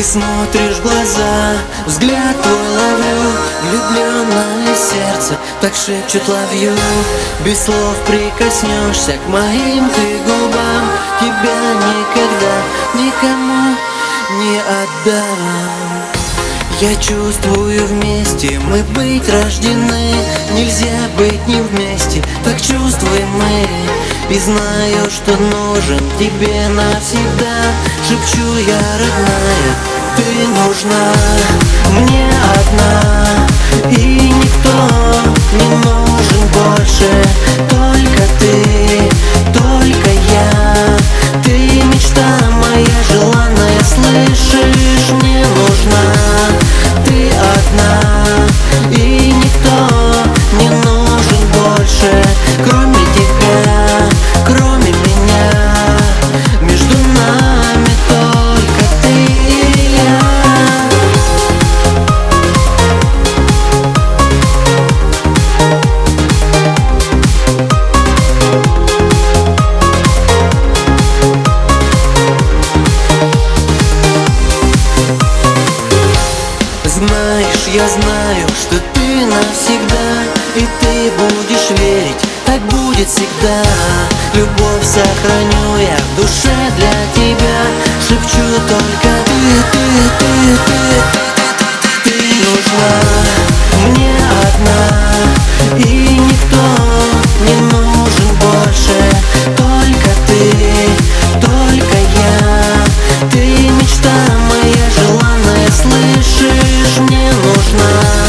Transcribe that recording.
Ты смотришь в глаза, взгляд твой ловлю Влюбленное сердце так шепчет ловью Без слов прикоснешься к моим ты губам Тебя никогда никому не отдам. Я чувствую вместе, мы быть рождены. Нельзя быть не вместе, так чувствуем мы. И знаю, что нужен тебе навсегда. Шепчу я, родная, ты нужна мне одна. И никто не нужен больше Только ты, только я. Ты мечта моя желанная, слышишь, мне нужна Знаешь, я знаю, что ты навсегда И ты будешь верить, так будет всегда. Любовь сохраню я в душе для тебя Шепчу только ты, ты, ты, ты, smile.